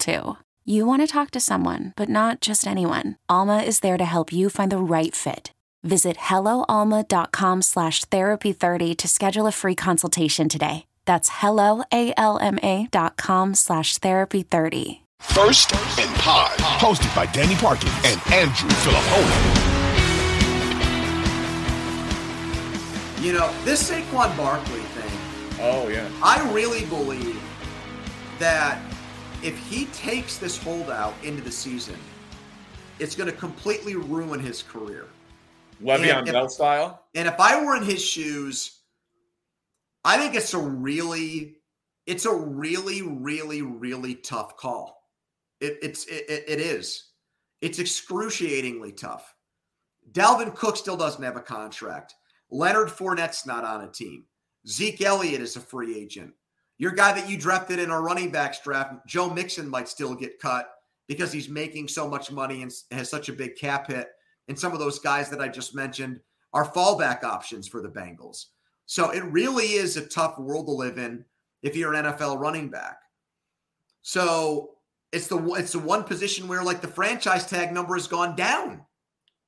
too. You want to talk to someone, but not just anyone. Alma is there to help you find the right fit. Visit helloalma.com slash therapy30 to schedule a free consultation today. That's helloalma.com slash therapy30. First and Pod, hosted by Danny Parkins and Andrew Fillipponi. You know, this Saquon Barkley thing, Oh yeah. I really believe that if he takes this holdout into the season, it's going to completely ruin his career. Le'Veon Bell style. And if I were in his shoes, I think it's a really, it's a really, really, really tough call. It, it's it, it- it is. It's excruciatingly tough. Dalvin Cook still doesn't have a contract. Leonard Fournette's not on a team. Zeke Elliott is a free agent. Your guy that you drafted in our running backs draft, Joe Mixon, might still get cut because he's making so much money and has such a big cap hit. And some of those guys that I just mentioned are fallback options for the Bengals. So it really is a tough world to live in if you're an NFL running back. So it's the it's the one position where like the franchise tag number has gone down,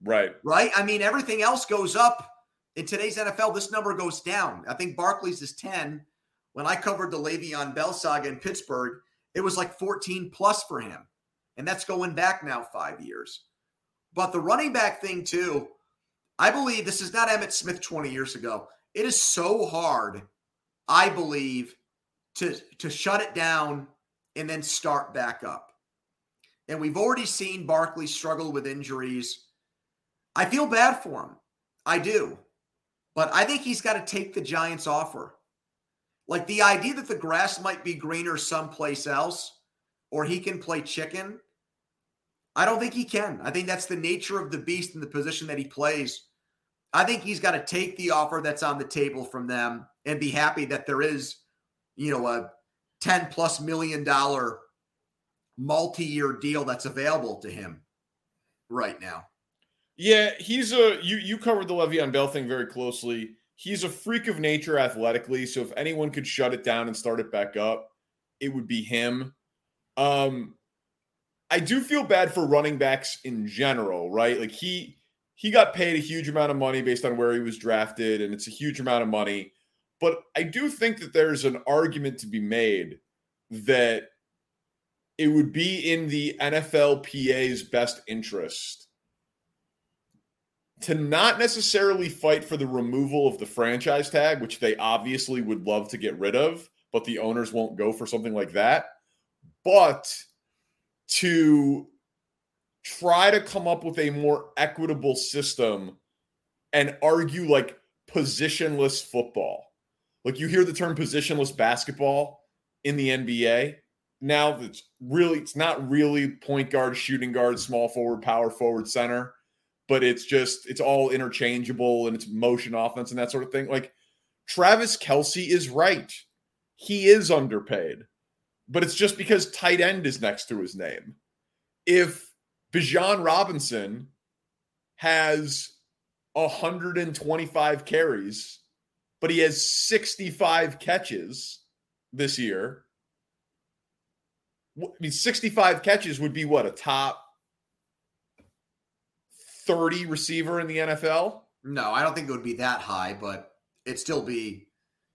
Right. right? I mean everything else goes up. In today's NFL, this number goes down. I think Barkley's is 10. When I covered the Le'Veon Bell saga in Pittsburgh, it was like 14 plus for him. And that's going back now five years. But the running back thing, too, I believe this is not Emmitt Smith 20 years ago. It is so hard, I believe, to, to shut it down and then start back up. And we've already seen Barkley struggle with injuries. I feel bad for him. I do. But I think he's got to take the Giants' offer. Like the idea that the grass might be greener someplace else or he can play chicken. I don't think he can. I think that's the nature of the beast and the position that he plays. I think he's got to take the offer that's on the table from them and be happy that there is, you know, a 10 plus million dollar multi-year deal that's available to him right now. Yeah, he's a you you covered the Le'Veon Bell thing very closely. He's a freak of nature athletically, so if anyone could shut it down and start it back up, it would be him. Um I do feel bad for running backs in general, right? Like he he got paid a huge amount of money based on where he was drafted and it's a huge amount of money. But I do think that there's an argument to be made that it would be in the NFLPA's best interest to not necessarily fight for the removal of the franchise tag, which they obviously would love to get rid of, but the owners won't go for something like that. But to try to come up with a more equitable system and argue like positionless football. Like you hear the term positionless basketball in the NBA. Now it's really it's not really point guard, shooting guard, small forward, power forward, center but it's just it's all interchangeable and it's motion offense and that sort of thing. Like Travis Kelce is right. He is underpaid, but it's just because tight end is next to his name. If Bijan Robinson has 125 carries, but he has 65 catches this year, I mean, 65 catches would be what a top 30 receiver in the NFL. No, I don't think it would be that high, but it'd still be.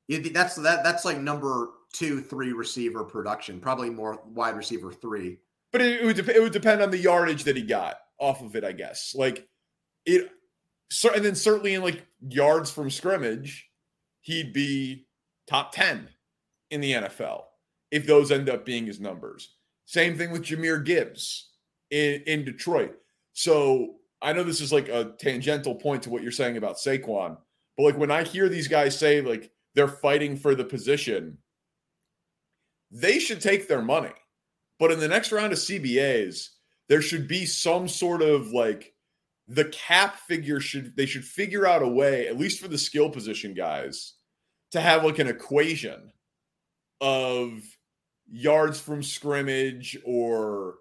It'd be that's that that's like number two, three receiver production. Probably more wide receiver three. But it, it would dep- it would depend on the yardage that he got off of it, I guess. Like it, cer- and then certainly in like yards from scrimmage, he'd be top 10 in the NFL if those end up being his numbers. Same thing with Jahmyr Gibbs in, in Detroit. So I know this is like a tangential point to what you're saying about Saquon, but like when I hear these guys say like they're fighting for the position, they should take their money. But in the next round of CBAs, there should be some sort of like the cap figure should they should figure out a way, at least for the skill position guys, to have like an equation of yards from scrimmage or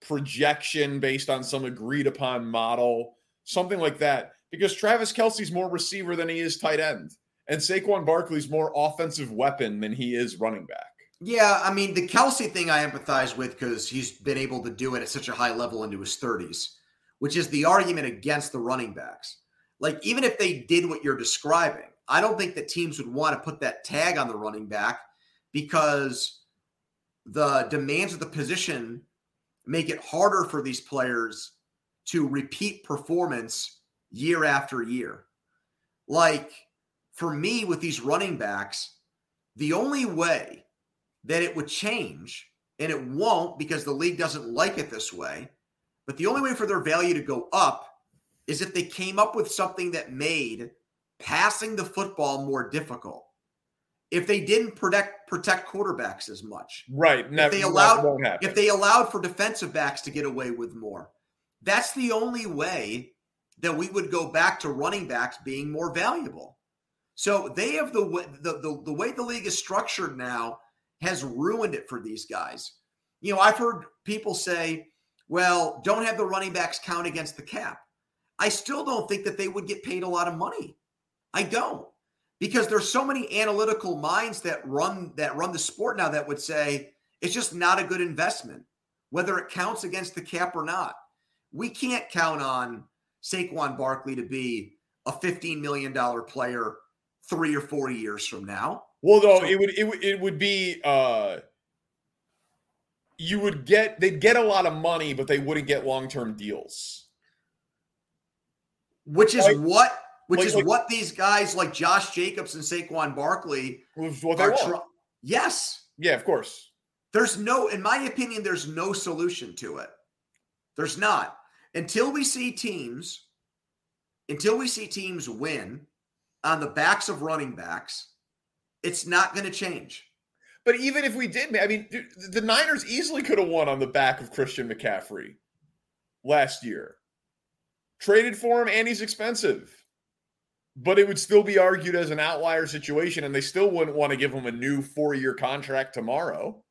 projection based on some agreed upon model, something like that. Because Travis Kelce's more receiver than he is tight end, and Saquon Barkley's more offensive weapon than he is running back. Yeah, I mean the Kelsey thing I empathize with because he's been able to do it at such a high level into his 30s, which is the argument against the running backs. Like even if they did what you're describing, I don't think that teams would want to put that tag on the running back because the demands of the position make it harder for these players to repeat performance year after year. Like for me with these running backs, the only way that it would change, and it won't because the league doesn't like it this way. But the only way for their value to go up is if they came up with something that made passing the football more difficult. If they didn't protect protect quarterbacks as much, right? Never, if they allowed if they allowed for defensive backs to get away with more, that's the only way that we would go back to running backs being more valuable. So they have the the the, the way the league is structured now has ruined it for these guys. You know, I've heard people say, well, don't have the running backs count against the cap. I still don't think that they would get paid a lot of money. I don't. Because there's so many analytical minds that run that run the sport now that would say it's just not a good investment, whether it counts against the cap or not. We can't count on Saquon Barkley to be a $15 million player three or four years from now. Well, though so, it would it would it would be uh you would get they'd get a lot of money, but they wouldn't get long term deals. Which is like, what which like, is like, what these guys like Josh Jacobs and Saquon Barkley want. yes. Yeah, of course. There's no, in my opinion, there's no solution to it. There's not. Until we see teams, until we see teams win on the backs of running backs, it's not going to change. But even if we did, I mean, the Niners easily could have won on the back of Christian McCaffrey last year. Traded for him, and he's expensive. But it would still be argued as an outlier situation, and they still wouldn't want to give him a new four year contract tomorrow.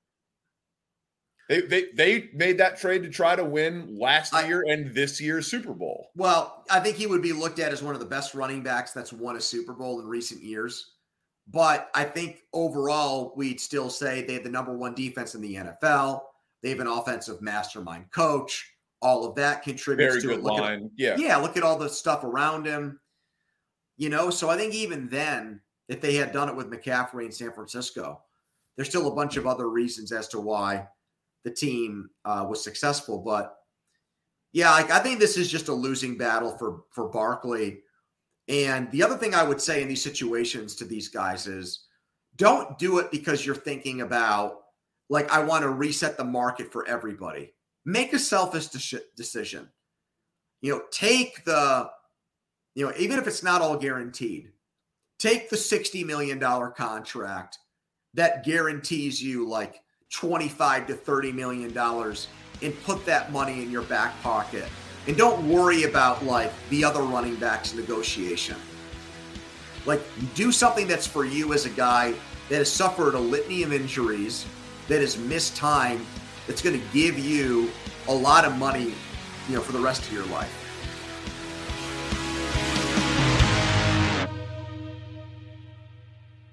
They, they they made that trade to try to win last I, year and this year's Super Bowl. Well, I think he would be looked at as one of the best running backs that's won a Super Bowl in recent years. But I think overall, we'd still say they have the number one defense in the NFL. They have an offensive mastermind coach. All of that contributes Very to it. Look line. At, yeah. Yeah. Look at all the stuff around him. You know, so I think even then, if they had done it with McCaffrey in San Francisco, there's still a bunch of other reasons as to why the team uh, was successful. But yeah, like I think this is just a losing battle for for Barkley and the other thing I would say in these situations to these guys is don't do it because you're thinking about, like, I want to reset the market for everybody. Make a selfish de- decision. You know, take the, you know, even if it's not all guaranteed, take the $60 million contract that guarantees you like 25 to 30 million dollars and put that money in your back pocket and don't worry about like the other running backs negotiation. Like do something that's for you as a guy that has suffered a litany of injuries, that has missed time, that's going to give you a lot of money, you know, for the rest of your life.